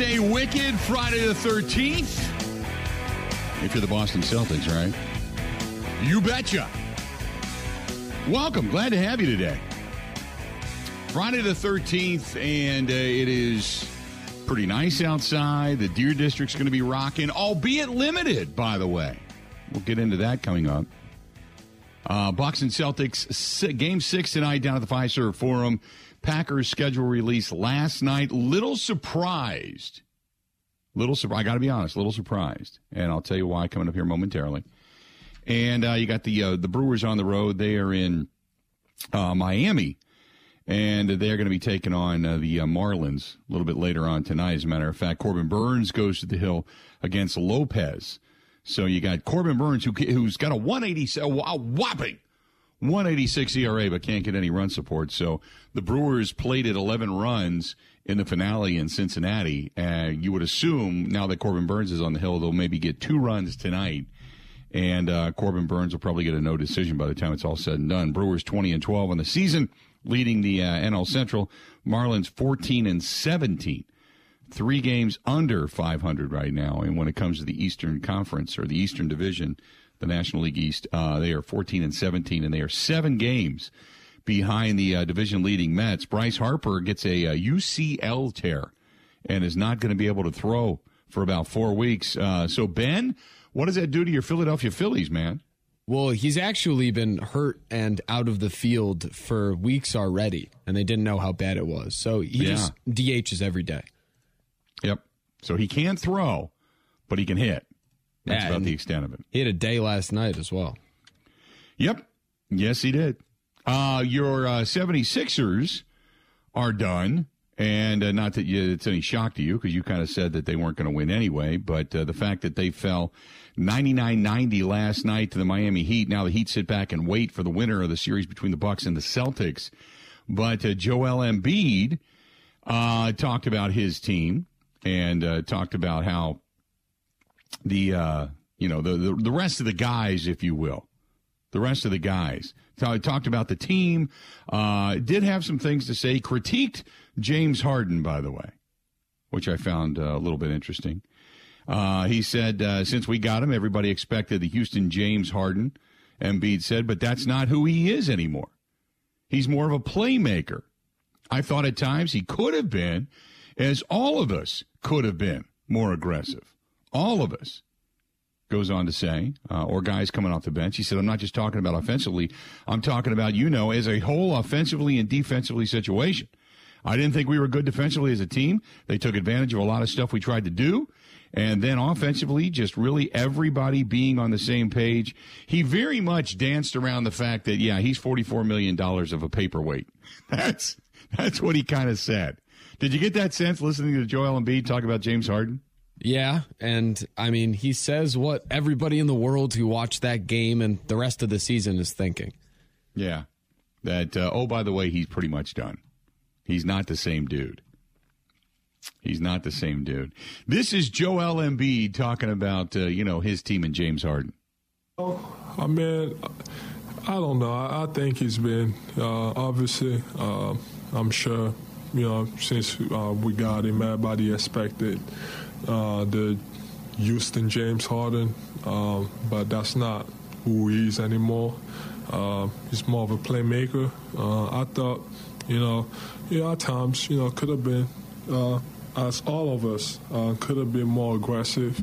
is a wicked Friday the 13th. If you're the Boston Celtics, right? You betcha. Welcome. Glad to have you today. Friday the 13th, and uh, it is pretty nice outside. The Deer District's going to be rocking, albeit limited, by the way. We'll get into that coming up. Uh, Bucks Celtics, game six tonight down at the Fiserv Forum. Packers schedule release last night. Little surprised. Little surprised. I got to be honest, little surprised. And I'll tell you why coming up here momentarily. And uh, you got the uh, the Brewers on the road. They are in uh, Miami, and they're going to be taking on uh, the uh, Marlins a little bit later on tonight. As a matter of fact, Corbin Burnes goes to the hill against Lopez. So you got Corbin Burnes, who, who's got a 180, a whopping 186 ERA, but can't get any run support. So the Brewers played at 11 runs in the finale in Cincinnati. And you would assume now that Corbin Burnes is on the hill, they'll maybe get two runs tonight. And uh, Corbin Burnes will probably get a no decision by the time it's all said and done. Brewers 20 and 12 on the season, leading the uh, NL Central. Marlins 14 and 17 three games under 500 right now. And when it comes to the Eastern Conference or the Eastern Division, the National League East, uh, they are 14 and 17, and they are seven games behind the uh, division leading Mets. Bryce Harper gets a, a UCL tear and is not going to be able to throw for about four weeks. Uh, so, Ben, what does that do to your Philadelphia Phillies, man? Well, he's actually been hurt and out of the field for weeks already, and they didn't know how bad it was. So he yeah. just DHs every day. Yep. So he can't throw, but he can hit. That's yeah, about the extent of it. He had a day last night as well. Yep. Yes, he did. Uh, your uh, 76ers are done. And uh, not that you, it's any shock to you because you kind of said that they weren't going to win anyway. But uh, the fact that they fell 99 90 last night to the Miami Heat. Now the Heat sit back and wait for the winner of the series between the Bucks and the Celtics. But uh, Joel Embiid uh, talked about his team and uh, talked about how the uh, you know the, the, the rest of the guys, if you will, the rest of the guys. So I talked about the team. Uh, did have some things to say. Critiqued James Harden, by the way, which I found uh, a little bit interesting. Uh, he said, uh, since we got him, everybody expected the Houston James Harden. Embiid said, but that's not who he is anymore. He's more of a playmaker. I thought at times he could have been, as all of us could have been more aggressive. All of us. Goes on to say, uh, or guys coming off the bench. He said, I'm not just talking about offensively. I'm talking about, you know, as a whole offensively and defensively situation. I didn't think we were good defensively as a team. They took advantage of a lot of stuff we tried to do. And then offensively, just really everybody being on the same page. He very much danced around the fact that, yeah, he's $44 million of a paperweight. That's, that's what he kind of said. Did you get that sense listening to Joel Embiid talk about James Harden? Yeah, and I mean, he says what everybody in the world who watched that game and the rest of the season is thinking. Yeah. That, uh, oh, by the way, he's pretty much done. He's not the same dude. He's not the same dude. This is Joel Embiid talking about, uh, you know, his team and James Harden. Oh, I mean, I don't know. I, I think he's been, uh, obviously, uh, I'm sure you know, since uh, we got him, everybody expected uh, the Houston James Harden, um, but that's not who he is anymore. Uh, he's more of a playmaker. Uh, I thought, you know, yeah, at times, you know, could have been, uh, as all of us, uh, could have been more aggressive.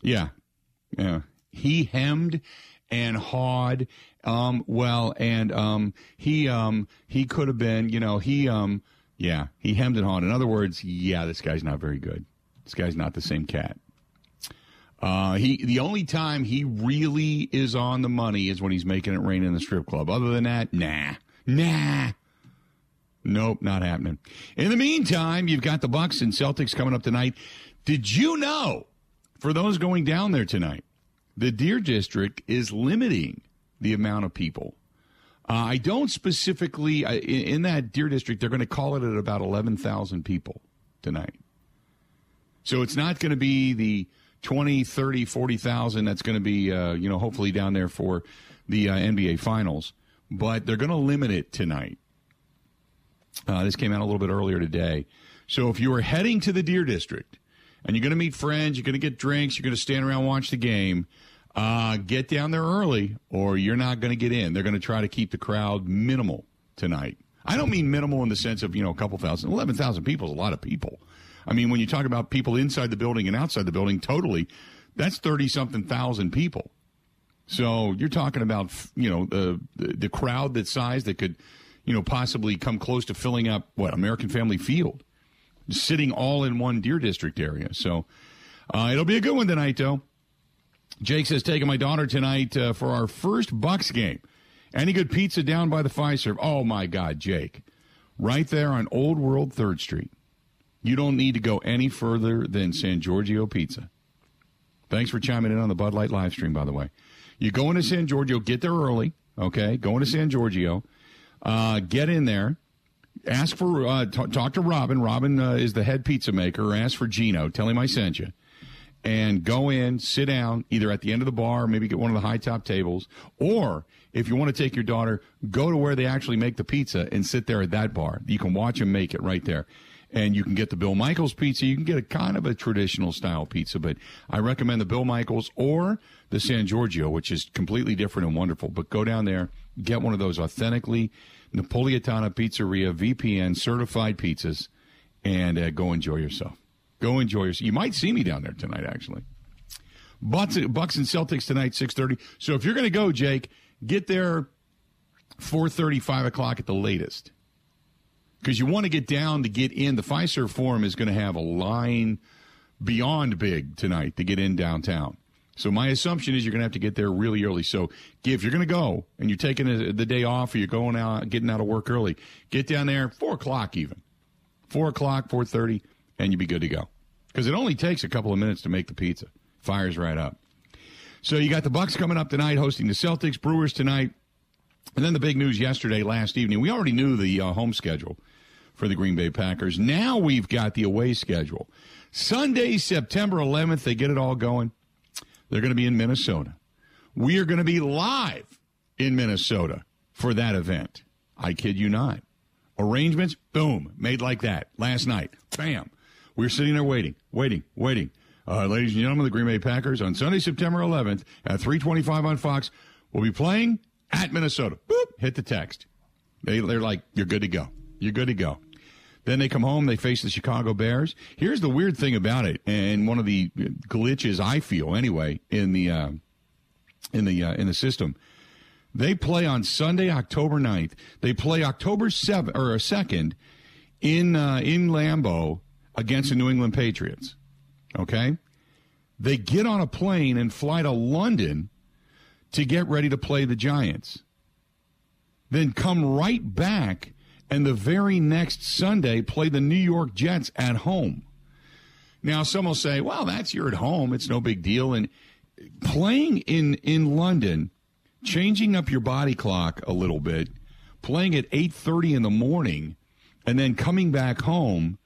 Yeah, yeah. He hemmed and hawed um, well, and um, he um, he could have been, you know, he um, yeah, he hemmed and hawed. In other words, yeah, this guy's not very good. This guy's not the same cat. Uh, he the only time he really is on the money is when he's making it rain in the strip club. Other than that, nah, nah. Nope, not happening. In the meantime, you've got the Bucks and Celtics coming up tonight. Did you know, for those going down there tonight, the Deer District is limiting the amount of people. Uh, I don't specifically, uh, in, that Deer District, they're going to call it at about 11,000 people tonight. So it's not going to be the 20, 30, 40,000 that's going to be, uh, you know, hopefully down there for the uh, NBA Finals. But they're going to limit it tonight. Uh, this came out a little bit earlier today. So if you are heading to the Deer District and you're going to meet friends, you're going to get drinks, you're going to stand around watch the game, uh, get down there early or you're not going to get in. They're going to try to keep the crowd minimal tonight. I don't mean minimal in the sense of, you know, a couple thousand. 11,000 people is a lot of people. I mean, when you talk about people inside the building and outside the building, totally, that's 30 something thousand people. So you're talking about, you know, the, the, the crowd that size that could, you know, possibly come close to filling up what American Family Field, sitting all in one Deer District area. So uh, it'll be a good one tonight, though. Jake says taking my daughter tonight uh, for our first Bucks game. Any good pizza down by the Fiserv? Oh my God, Jake, right there on Old World Third Street. You don't need to go any further than San Giorgio Pizza. Thanks for chiming in on the Bud Light live stream, by the way. You go into San Giorgio, get there early, okay? Go into San Giorgio, uh, get in there, ask for, uh, t- talk to Robin. Robin uh, is the head pizza maker. Ask for Gino. Tell him I sent you. And go in, sit down, either at the end of the bar, maybe get one of the high top tables, or if you want to take your daughter, go to where they actually make the pizza and sit there at that bar. You can watch them make it right there and you can get the Bill Michaels pizza. You can get a kind of a traditional style pizza, but I recommend the Bill Michaels or the San Giorgio, which is completely different and wonderful. But go down there, get one of those authentically Napolitana Pizzeria VPN certified pizzas, and uh, go enjoy yourself. Go enjoy yourself. You might see me down there tonight, actually. Bucks, Bucks and Celtics tonight, six thirty. So if you're going to go, Jake, get there four thirty, five o'clock at the latest because you want to get down to get in. The Fiserv Forum is going to have a line beyond big tonight to get in downtown. So my assumption is you're going to have to get there really early. So if you're going to go and you're taking the day off or you're going out, getting out of work early, get down there four o'clock even, four o'clock, four thirty, and you'd be good to go. Because it only takes a couple of minutes to make the pizza. Fires right up. So you got the Bucks coming up tonight, hosting the Celtics, Brewers tonight, and then the big news yesterday, last evening. We already knew the uh, home schedule for the Green Bay Packers. Now we've got the away schedule. Sunday, September 11th, they get it all going. They're going to be in Minnesota. We are going to be live in Minnesota for that event. I kid you not. Arrangements, boom, made like that last night. Bam. We are sitting there waiting, waiting, waiting. Uh, ladies and gentlemen, the Green Bay Packers on Sunday, September 11th at 325 on Fox will be playing at Minnesota. Boop, hit the text. They, they're like, you're good to go. You're good to go. Then they come home, they face the Chicago Bears. Here's the weird thing about it, and one of the glitches I feel anyway in the uh, in the uh, in the system. They play on Sunday, October 9th. They play October 7th or 2nd in uh, in Lambeau against the New England Patriots. Okay? They get on a plane and fly to London to get ready to play the Giants. Then come right back and the very next Sunday play the New York Jets at home. Now, some will say, well, that's you're at home. It's no big deal. And playing in, in London, changing up your body clock a little bit, playing at 8.30 in the morning, and then coming back home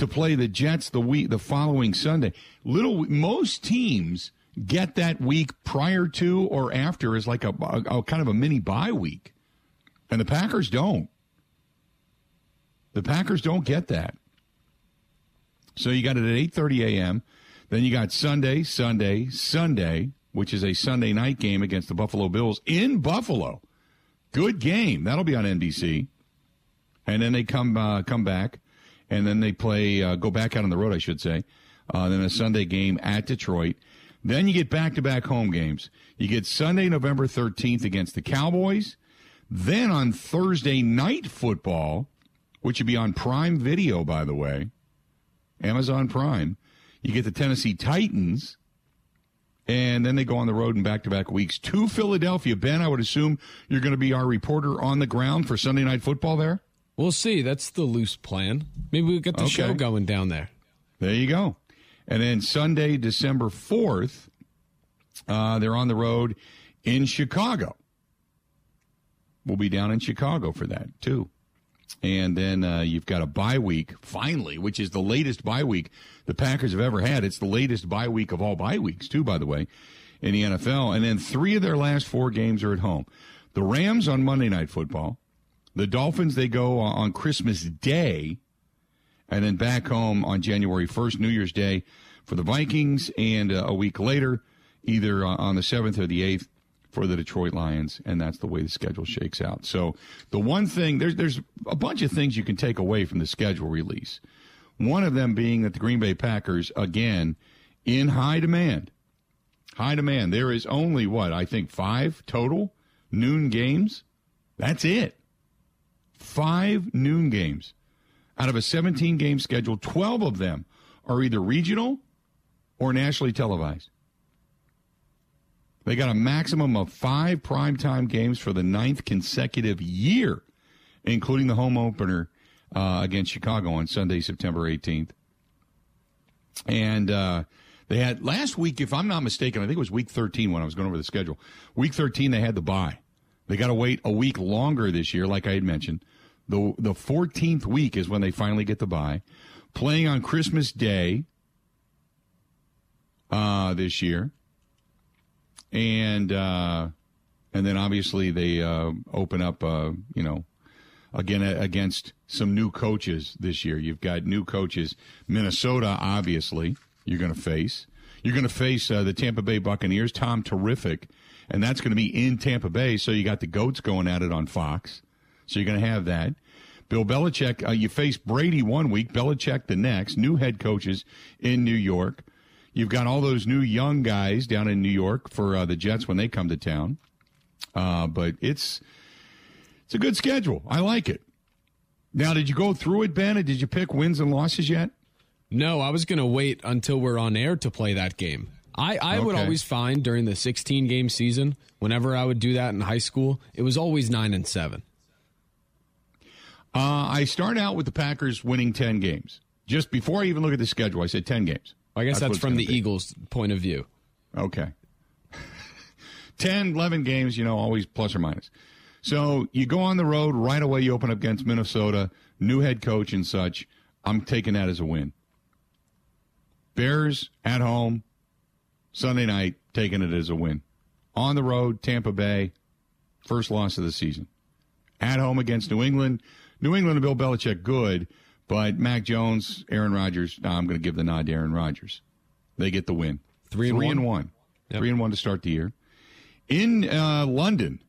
to play the Jets the week the following Sunday. Little most teams get that week prior to or after as like a, a, a kind of a mini bye week, and the Packers don't. The Packers don't get that. So you got it at 8:30 a.m. Then you got Sunday, Sunday, Sunday, which is a Sunday night game against the Buffalo Bills in Buffalo. Good game. That'll be on NBC. And then they come uh, come back, and then they play uh, go back out on the road, I should say. Uh, then a Sunday game at Detroit. Then you get back to back home games. You get Sunday, November 13th against the Cowboys. Then on Thursday night football, which would be on Prime Video, by the way, Amazon Prime. You get the Tennessee Titans, and then they go on the road in back to back weeks to Philadelphia. Ben, I would assume you're going to be our reporter on the ground for Sunday Night Football there? We'll see. That's the loose plan. Maybe we'll get the okay. show going down there. There you go. And then Sunday, December 4th, uh, they're on the road in Chicago. We'll be down in Chicago for that, too. And then uh, you've got a bye week, finally, which is the latest bye week the Packers have ever had. It's the latest bye week of all bye weeks, too, by the way, in the NFL. And then three of their last four games are at home. The Rams on Monday Night Football. The Dolphins, they go on Christmas Day. and then back home on January 1st, New Year's Day, for the Vikings, and uh, a week later, either uh, on the 7th or the 8th, for the Detroit Lions, and that's the way the schedule shakes out. So the one thing there's there's a bunch of things you can take away from the schedule release. One of them being that the Green Bay Packers again in high demand. High demand. There is only what I think five total noon games. That's it. Five noon games out of a 17 game schedule. 12 of them are either regional or nationally televised. They got a maximum of five primetime games for the ninth consecutive year, including the home opener uh, against Chicago on Sunday, September 18th. And uh, they had last week, if I'm not mistaken, I think it was week 13 when I was going over the schedule. Week 13, they had the bye. They got to wait a week longer this year, like I had mentioned. The, the 14th week is when they finally get the bye. Playing on Christmas Day uh, this year and uh, and then obviously they uh, open up, uh, you know, again against some new coaches this year. You've got new coaches, Minnesota, obviously you're going to face. You're going to face uh, the Tampa Bay Buccaneers, Tom Terrific, and that's going to be in Tampa Bay. So you got the goats going at it on Fox. So you're going to have that. Bill Belichick, uh, you face Brady one week, Belichick the next. New head coaches in New York. You've got all those new young guys down in New York for uh, the Jets when they come to town. Uh, but it's it's a good schedule. I like it. Now, did you go through it, Ben? did you pick wins and losses yet? No, I was going to wait until we're on air to play that game. I, I okay. would always find during the 16 game season, whenever I would do that in high school, it was always 9 and 7. Uh, I start out with the Packers winning 10 games. Just before I even look at the schedule, I said 10 games. I guess that's, that's from the be. Eagles' point of view. Okay. 10, 11 games, you know, always plus or minus. So you go on the road right away. You open up against Minnesota, new head coach and such. I'm taking that as a win. Bears at home, Sunday night, taking it as a win. On the road, Tampa Bay, first loss of the season. At home against New England. New England and Bill Belichick, good. But Mac Jones, Aaron Rodgers, I'm going to give the nod to Aaron Rodgers. They get the win. Three and Three one. And one. Yep. Three and one to start the year. In uh, London,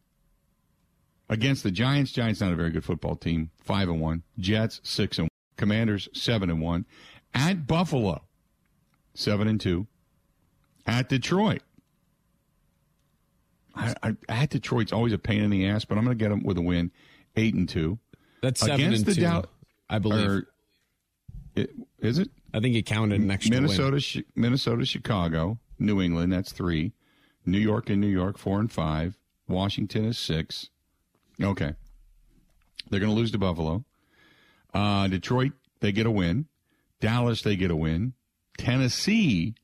against the Giants. Giants not a very good football team. Five and one. Jets six and one. Commanders seven and one. At Buffalo, seven and two. At Detroit. I, I, at Detroit's always a pain in the ass, but I'm going to get them with a win, eight and two. That's seven against the two, Dow- I believe. Or, it, is it? I think it counted an extra Minnesota, Minnesota, Chicago, New England. That's three. New York and New York, four and five. Washington is six. Okay, they're going to lose to Buffalo. Uh, Detroit, they get a win. Dallas, they get a win. Tennessee,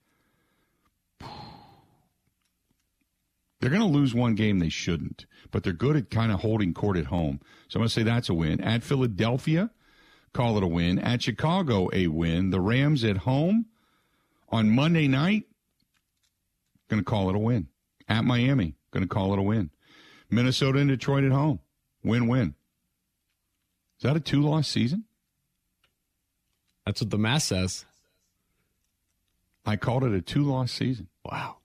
they're going to lose one game they shouldn't, but they're good at kind of holding court at home. So I'm going to say that's a win. At Philadelphia, call it a win. At Chicago, a win. The Rams at home on Monday night, going to call it a win. At Miami, going to call it a win. Minnesota and Detroit at home, win win. Is that a two loss season? That's what the math says. I called it a two loss season. Wow.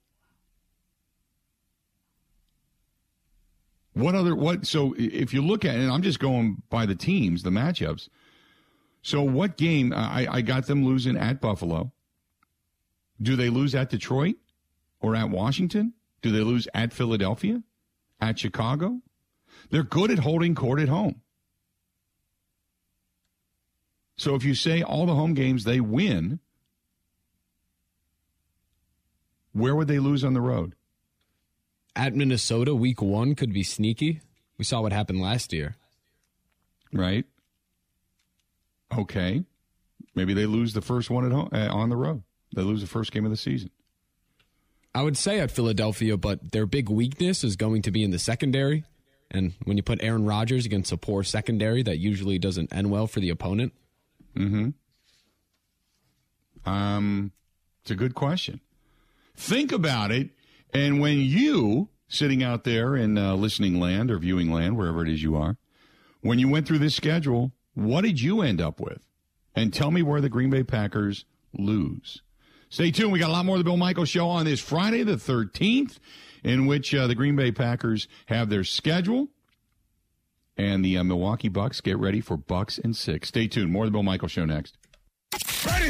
What other what? So if you look at it, and I'm just going by the teams, the matchups. So what game? I, I got them losing at Buffalo. Do they lose at Detroit or at Washington? Do they lose at Philadelphia? At Chicago? They're good at holding court at home. So if you say all the home games they win, where would they lose on the road? At Minnesota, week one could be sneaky. We saw what happened last year. Right. Okay. Maybe they lose the first one at home uh, on the road. They lose the first game of the season. I would say at Philadelphia, but their big weakness is going to be in the secondary. And when you put Aaron Rodgers against a poor secondary, that usually doesn't end well for the opponent. Hmm. Um. It's a good question. Think about it, and when you sitting out there in uh, listening land or viewing land, wherever it is you are, when you went through this schedule, what did you end up with? and tell me where the Green Bay Packers lose. Stay tuned. We got a lot more of the Bill Michaels Show on this Friday, the 13th, in which uh, the Green Bay Packers have their schedule. And the uh, Milwaukee Bucks get ready for Bucks and six. Stay tuned. More of the Bill Michaels Show next.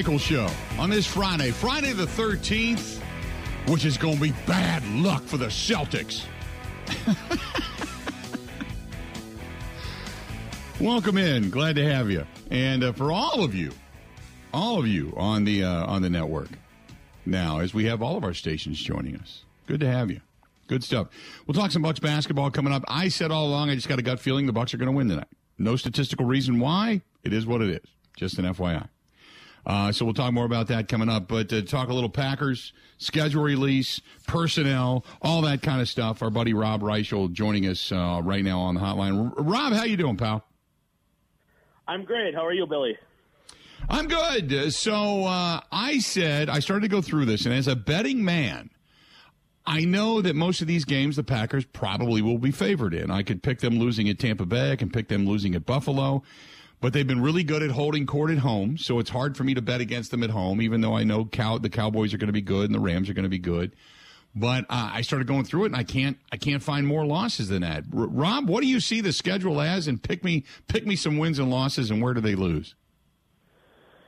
Michaels Show on this Friday, Friday the 13th, which is going to be bad luck for the Celtics. Welcome in. Glad to have you. And uh, for all of you, all of you on the uh, on the network now, as we have all of our stations joining us. Good to have you. Good stuff. We'll talk some Bucks basketball coming up. I said all along, I just got a gut feeling the Bucks are going to win tonight. No statistical reason why. It is what it is. Just an FYI. Uh, so we'll talk more about that coming up. But uh, talk a little Packers schedule release, personnel, all that kind of stuff. Our buddy Rob Reischel joining us uh, right now on the hotline. R- Rob, how you doing, pal? I'm great. How are you, Billy? I'm good. So uh, I said I started to go through this, and as a betting man, I know that most of these games the Packers probably will be favored in. I could pick them losing at Tampa Bay. I can pick them losing at Buffalo. But they've been really good at holding court at home, so it's hard for me to bet against them at home, even though I know Cow- the Cowboys are going to be good and the Rams are going to be good. But uh, I started going through it, and I can't I can't find more losses than that. R- Rob, what do you see the schedule as? And pick me pick me some wins and losses, and where do they lose?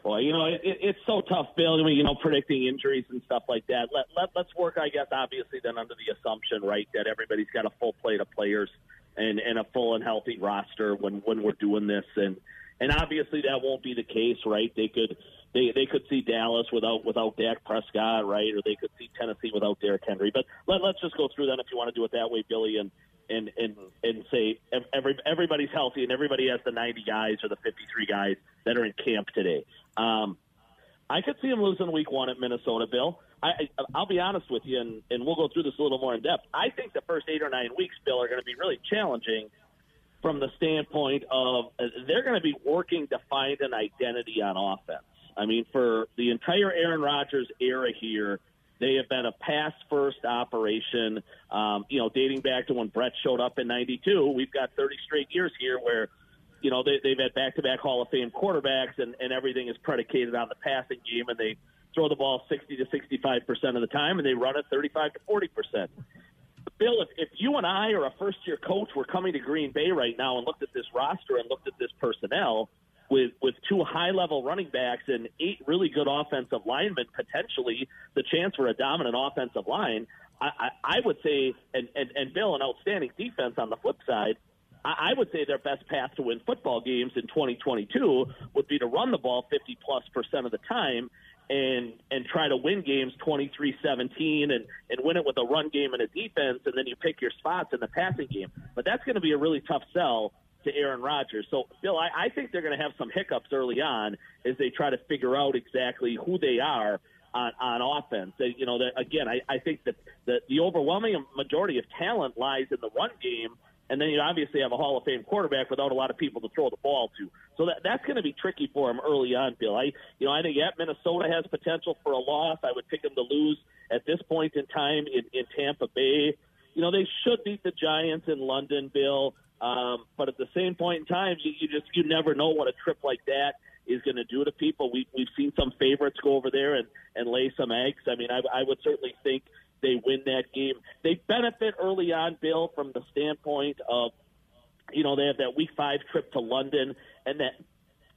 Well, you know, it, it's so tough, Bill. I mean, you know, predicting injuries and stuff like that. Let, let let's work, I guess, obviously, then under the assumption, right, that everybody's got a full plate of players and and a full and healthy roster when when we're doing this, and and obviously that won't be the case, right? They could they they could see Dallas without without Dak Prescott, right? Or they could see Tennessee without Derrick Henry. But let, let's just go through that if you want to do it that way, Billy, and and and and say every everybody's healthy and everybody has the 90 guys or the 53 guys that are in camp today. Um, I could see them losing week one at Minnesota, Bill. I, I'll be honest with you, and, and we'll go through this a little more in depth. I think the first eight or nine weeks, Bill, are going to be really challenging from the standpoint of uh, they're going to be working to find an identity on offense. I mean, for the entire Aaron Rodgers era here, they have been a pass first operation. Um, you know, dating back to when Brett showed up in '92, we've got 30 straight years here where you know, they, they've had back-to-back Hall of Fame quarterbacks, and, and everything is predicated on the passing game, and they throw the ball 60 to 65 percent of the time, and they run it 35 to 40 percent. Bill, if, if you and I or a first-year coach were coming to Green Bay right now and looked at this roster and looked at this personnel with with two high-level running backs and eight really good offensive linemen, potentially the chance for a dominant offensive line, I, I, I would say, and, and, and Bill, an outstanding defense on the flip side – I would say their best path to win football games in 2022 would be to run the ball 50 plus percent of the time and and try to win games 23-17 and and win it with a run game and a defense and then you pick your spots in the passing game. But that's going to be a really tough sell to Aaron Rodgers. So, Bill, I, I think they're going to have some hiccups early on as they try to figure out exactly who they are on, on offense. You know, again, I, I think that the, the overwhelming majority of talent lies in the run game – and then you obviously have a Hall of Fame quarterback without a lot of people to throw the ball to. So that that's going to be tricky for him early on, Bill. I you know I think yeah, Minnesota has potential for a loss. I would pick them to lose at this point in time in, in Tampa Bay. You know they should beat the Giants in London, Bill. Um, but at the same point in time, you, you just you never know what a trip like that is going to do to people. We, we've seen some favorites go over there and, and lay some eggs. I mean, I, I would certainly think they win that game. They benefit early on, Bill, from the standpoint of, you know, they have that week five trip to London and that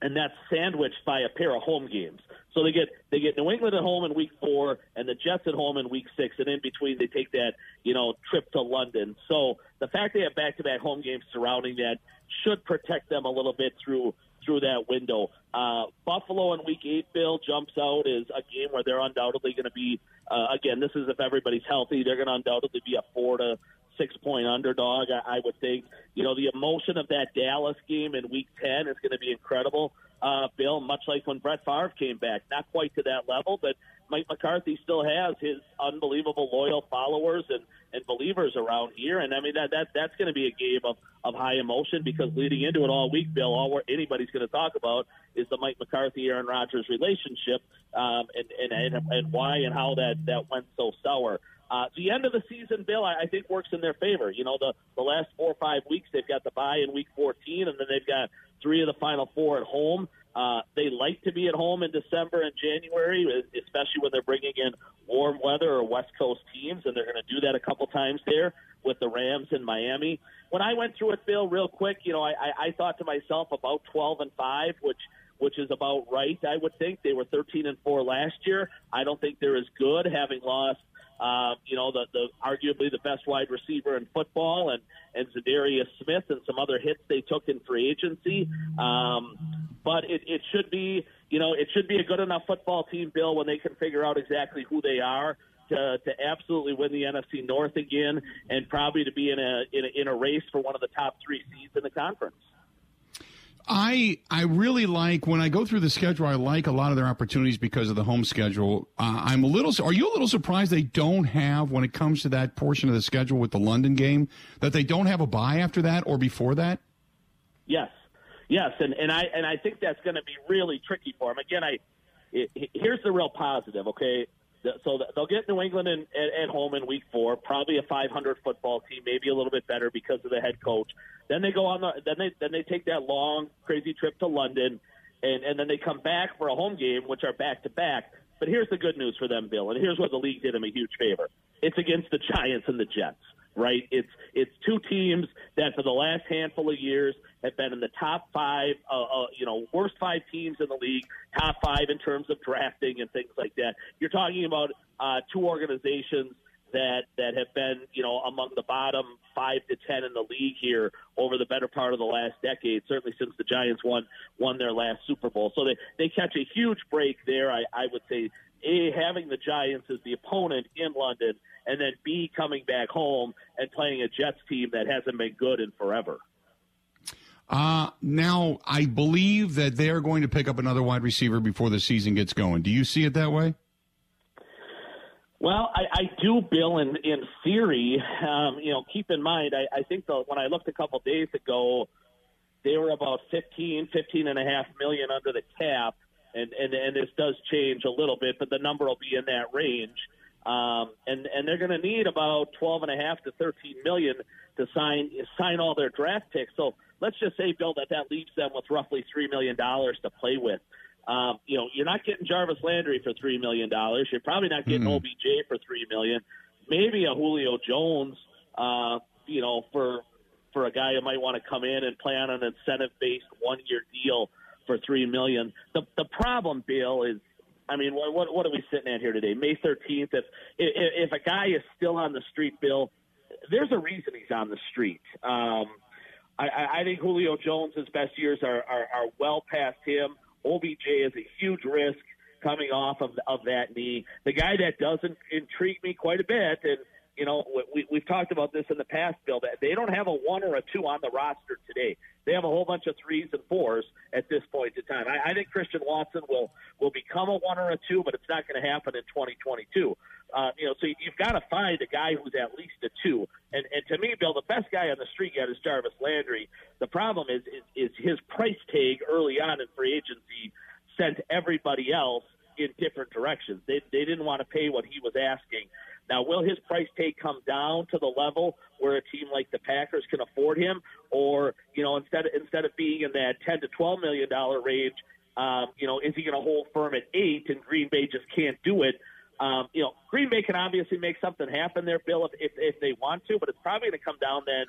and that's sandwiched by a pair of home games. So they get they get New England at home in week four and the Jets at home in week six, and in between they take that you know trip to London. So the fact they have back to back home games surrounding that should protect them a little bit through through that window. Uh, Buffalo in Week Eight, Bill jumps out is a game where they're undoubtedly going to be. Uh, again, this is if everybody's healthy, they're going to undoubtedly be a four to six point underdog. I, I would think. You know, the emotion of that Dallas game in Week Ten is going to be incredible. uh, Bill, much like when Brett Favre came back. Not quite to that level, but Mike McCarthy still has his unbelievable loyal followers and, and believers around here. And I mean that that that's going to be a game of, of high emotion because leading into it all week, Bill, all anybody's going to talk about is the Mike McCarthy Aaron Rodgers relationship um, and, and and and why and how that that went so sour. Uh, the end of the season, Bill, I, I think works in their favor. You know, the the last four or five weeks they've got the bye in week 14, and then they've got three of the final four at home. Uh, they like to be at home in December and January, especially when they're bringing in warm weather or West Coast teams, and they're going to do that a couple times there with the Rams in Miami. When I went through it, Bill, real quick, you know, I, I, I thought to myself about 12 and five, which which is about right. I would think they were 13 and four last year. I don't think they're as good, having lost uh, you know, the, the arguably the best wide receiver in football, and and Za'Darius Smith and some other hits they took in free agency. Um, but it, it should be, you know, it should be a good enough football team, Bill, when they can figure out exactly who they are. To, to absolutely win the NFC North again, and probably to be in a, in a in a race for one of the top three seeds in the conference. I I really like when I go through the schedule. I like a lot of their opportunities because of the home schedule. Uh, I'm a little. Are you a little surprised they don't have when it comes to that portion of the schedule with the London game that they don't have a bye after that or before that? Yes, yes, and and I and I think that's going to be really tricky for them. Again, I it, here's the real positive. Okay, so they'll get New England in, at, at home in Week Four, probably a 500 football team, maybe a little bit better because of the head coach. Then they go on the then they then they take that long crazy trip to London, and and then they come back for a home game, which are back to back. But here's the good news for them, Bill, and here's what the league did them a huge favor. It's against the Giants and the Jets right? It's it's two teams that for the last handful of years have been in the top five, uh, uh, you know, worst five teams in the league, top five in terms of drafting and things like that. You're talking about uh, two organizations that that have been, you know, among the bottom five to ten in the league here over the better part of the last decade. Certainly since the Giants won won their last Super Bowl, so they they catch a huge break there. I, I would say a having the Giants as the opponent in London, and then B coming back home and playing a Jets team that hasn't been good in forever. Uh, now, I believe that they're going to pick up another wide receiver before the season gets going. Do you see it that way? Well, I, I do, Bill. In in theory, um, you know, keep in mind, I, I think the, when I looked a couple days ago, they were about 15, 15 and a half million under the cap and and and this does change a little bit, but the number will be in that range. Um, and and they're going to need about twelve and a half to thirteen million to sign sign all their draft picks. So let's just say, Bill, that that leaves them with roughly three million dollars to play with. Um, you know, you're not getting Jarvis Landry for three million dollars. You're probably not getting mm-hmm. OBJ for three million. Maybe a Julio Jones. Uh, you know, for for a guy who might want to come in and play on an incentive based one year deal for three million. The the problem, Bill, is I mean, what what, are we sitting at here today? May thirteenth. If, if if a guy is still on the street, Bill, there's a reason he's on the street. Um, I, I think Julio Jones' best years are, are are well past him. OBJ is a huge risk coming off of of that knee. The guy that doesn't intrigue me quite a bit, and you know, we, we've talked about this in the past, Bill, that they don't have a one or a two on the roster today. They have a whole bunch of threes and fours at this point in time. I, I think Christian Watson will will become a one or a two, but it's not going to happen in 2022. Uh, you know, so you've got to find a guy who's at least a two. And, and to me, Bill, the best guy on the street yet is Jarvis Landry. The problem is, is is his price tag early on in free agency sent everybody else in different directions. They they didn't want to pay what he was asking. Now, will his price tag come down to the level where a team like the Packers can afford him, or you know, instead of, instead of being in that ten to twelve million dollar range, um, you know, is he going to hold firm at eight, and Green Bay just can't do it? Um, you know, Green Bay can obviously make something happen there, Bill, if if, if they want to, but it's probably going to come down then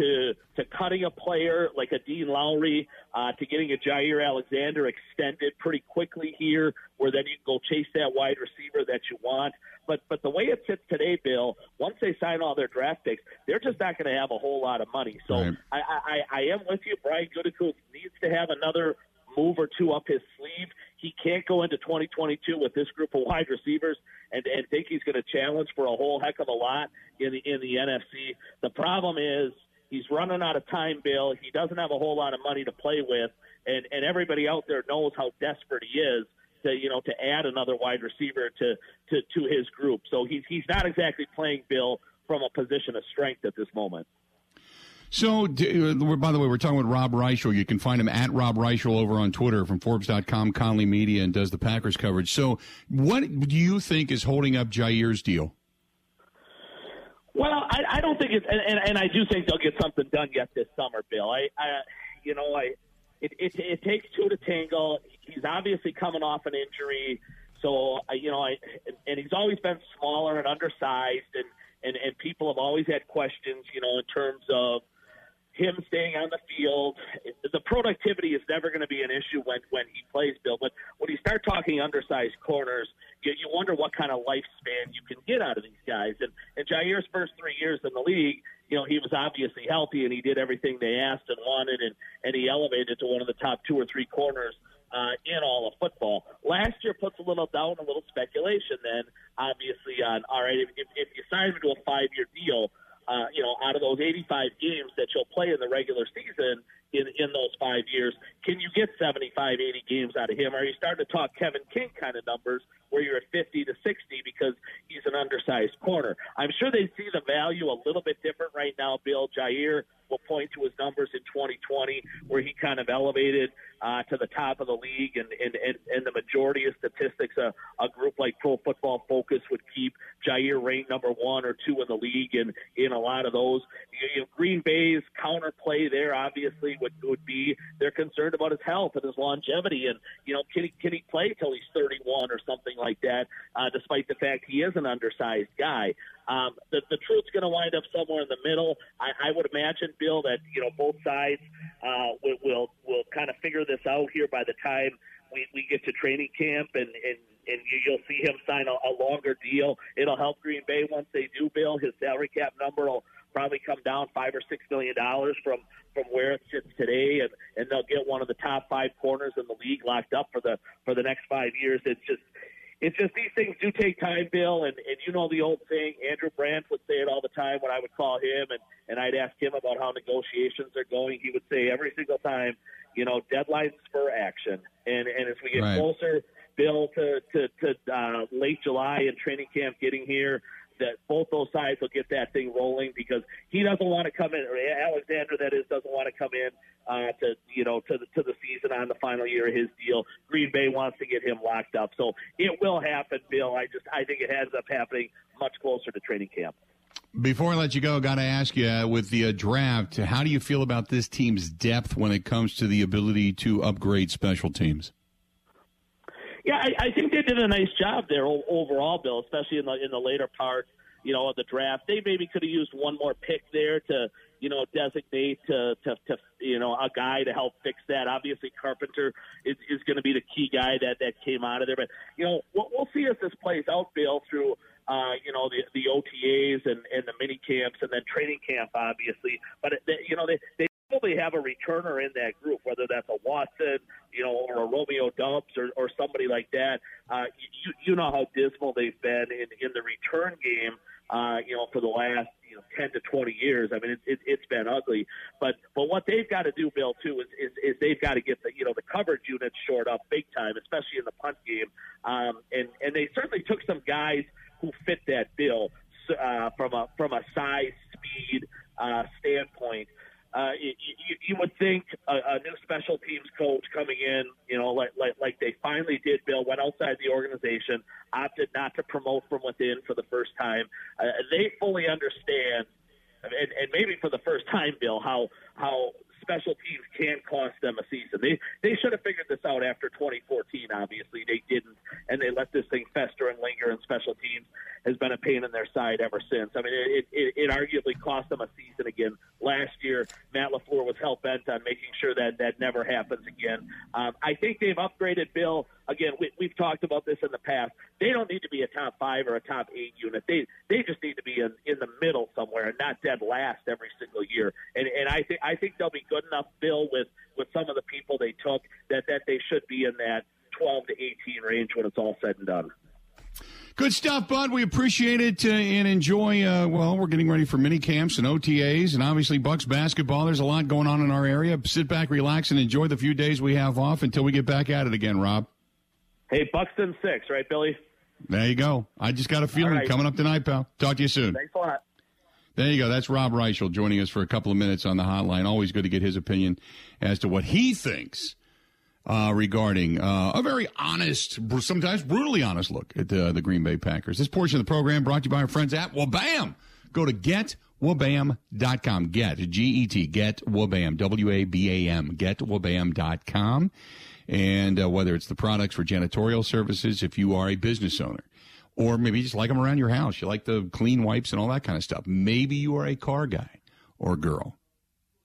to to cutting a player like a Dean Lowry, uh, to getting a Jaire Alexander extended pretty quickly here, where then you can go chase that wide receiver that you want. But but the way it sits today, Bill, once they sign all their draft picks, they're just not going to have a whole lot of money. So right. I, I I am with you. Brian Gutekunst needs to have another move or two up his sleeve. He can't go into 2022 with this group of wide receivers and, and think he's going to challenge for a whole heck of a lot in the in the NFC. The problem is He's running out of time, Bill. He doesn't have a whole lot of money to play with, and and everybody out there knows how desperate he is to you know to add another wide receiver to to to his group. So he's he's not exactly playing Bill from a position of strength at this moment. So, by the way, we're talking with Rob Reischel. You can find him at Rob Reischel over on Twitter from Forbes.com, Conley Media, and does the Packers coverage. So, what do you think is holding up Jaire's deal? Well, I, I don't think it's, and, and, and I do think they'll get something done yet this summer, Bill. I, I you know, I, it, it, it takes two to tangle. He's obviously coming off an injury, so I, you know, I, and he's always been smaller and undersized, and and and people have always had questions, you know, in terms of him staying on the field. The productivity is never going to be an issue when when he plays, Bill. But when you start talking undersized corners, you, you wonder what kind of lifespan you can get out of these guys. And and Jaire's first three years in the league, you know, he was obviously healthy and he did everything they asked and wanted, and and he elevated to one of the top two or three corners. Uh, in all of football. Last year puts a little doubt, and a little speculation. Then, obviously, on all right, if, if you sign him to a five-year deal, uh, you know, out of those 85 games that you'll play in the regular season in, in those five years, can you get 75, 80 games out of him? Are you starting to talk Kevin King kind of numbers where you're at 50 to 60 because he's an undersized corner? I'm sure they see the value a little bit different right now, Bill. Jaire will point to his numbers in 2020 where he kind of elevated uh, to the top of the league, and and, and, and the majority of statistics, a, a group like Pro Football Focus would keep Jaire ranked number one or two in the league, and in a lot of those, you know, Green Bay's counterplay there obviously would would be they're concerned about his health and his longevity, and you know can he can he play till he's 31 or something like that, uh, despite the fact he is an undersized guy. Um, the, the truth's going to wind up somewhere in the middle. I, I would imagine, Bill, that you know both sides uh, will, will will kind of figure this out here by the time we, we get to training camp, and and and you'll see him sign a, a longer deal. It'll help Green Bay once they do, Bill. His salary cap number will probably come down five or six million dollars from from where it sits today, and and they'll get one of the top five corners in the league locked up for the for the next five years. It's just it's just these things do take time, Bill, and, and you know the old saying. Andrew Brandt would say it all the time when I would call him and, and I'd ask him about how negotiations are going. He would say every single time, you know, deadlines for action. And and as we get right. closer, Bill, to to, to uh, late July and training camp getting here, that both those sides will get that thing rolling because he doesn't want to come in, or Alexander, that is, doesn't want to come in uh, to you know to the to the season on the final year of his deal. Green Bay wants to get him locked up, so it will happen, Bill. I just I think it ends up happening much closer to training camp. Before I let you go, I got to ask you uh, with the uh, draft, how do you feel about this team's depth when it comes to the ability to upgrade special teams? Yeah, I, I think they did a nice job there overall, Bill, especially in the in the later part, you know, of the draft. They maybe could have used one more pick there to, you know, designate to to, to you know a guy to help fix that. Obviously, Carpenter is, is going to be the key guy that that came out of there. But you know, we'll, we'll see as this plays out, Bill, through uh, you know, the the OTAs and, and the mini camps and then training camp, obviously. But they, you know, they they probably have a returner in that group, whether that's a Watson, you know, or a Romeo Doubs or, or somebody like that. Uh, you, you know how dismal they've been in, in the return game, uh, you know, for the last you know 10 to 20 years. I mean, it, it, it's been ugly. But but what they've got to do, Bill, too, is, is, is they've got to get the you know the coverage units short up big time, especially in the punt game. Um, and and they certainly took some guys who fit that bill uh, from a from a size, speed uh, standpoint uh, you, you, would think a, a new special teams coach coming in, you know, like, like like they finally did. Bill went outside the organization, opted not to promote from within for the first time. Uh, they fully understand, and, and maybe for the first time, Bill, how how special teams can cost them a season. They they should have figured this out after 2014. Obviously, they didn't, and they let this thing fester and linger. And special teams has been a pain in their side ever since. I mean, it it, it arguably cost them a season again last year. Matt LaFleur was hell bent on making sure that that never happens again. Um, I think they've upgraded Bill again, we, we've talked about this in the past. They don't need to be a top five or a top eight unit. They they just need to be in, in the middle somewhere and not dead last every single year. And and I think I think they'll be good enough, Bill, with with some of the people they took that that they should be in that 12 to 18 range when it's all said and done. Good stuff, bud. We appreciate it uh, and enjoy. Uh, well, we're getting ready for mini camps and OTAs, and obviously Bucks basketball. There's a lot going on in our area. Sit back, relax, and enjoy the few days we have off until we get back at it again. Rob. Hey, Bucks in six, right, Billy? There you go. I just got a feeling right. coming up tonight, pal. Talk to you soon. Thanks a lot. There you go. That's Rob Reischel joining us for a couple of minutes on the hotline. Always good to get his opinion as to what he thinks uh, regarding uh, a very honest, sometimes brutally honest look at uh, the Green Bay Packers. This portion of the program brought to you by our friends at Wabam. Go to getwabam.com. Get, G-E-T, getwabam, W-A-B-A-M, getwabam.com. And uh, whether it's the products for janitorial services, if you are a business owner, or maybe you just like them around your house, you like the clean wipes and all that kind of stuff. Maybe you are a car guy or girl,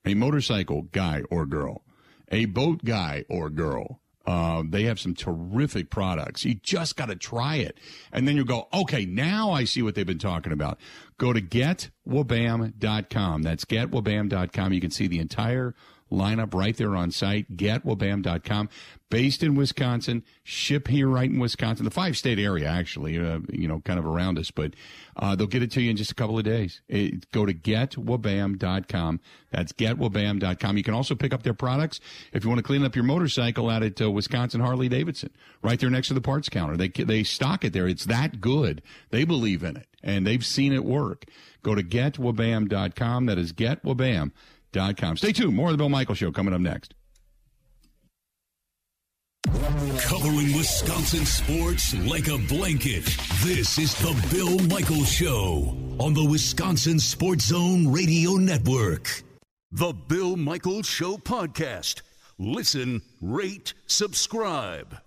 a motorcycle guy or girl a boat guy or girl. Uh, they have some terrific products. You just got to try it. And then you go, okay, now I see what they've been talking about. Go to getwabam.com. That's getwabam.com. You can see the entire lineup right there on site. Getwabam.com. Based in Wisconsin, ship here right in Wisconsin, the five state area, actually, uh, you know, kind of around us, but uh, they'll get it to you in just a couple of days. It, go to getwabam.com. That's getwabam.com. You can also pick up their products if you want to clean up your motorcycle out at uh, Wisconsin Harley Davidson, right there next to the parts counter. They, they stock it there. It's that good. They believe in it and they've seen it work. Go to getwabam.com. That is getwabam.com com. Stay tuned. More of the Bill Michaels Show coming up next. Covering Wisconsin sports like a blanket. This is the Bill Michaels Show on the Wisconsin Sports Zone Radio Network. The Bill Michaels Show podcast. Listen, rate, subscribe.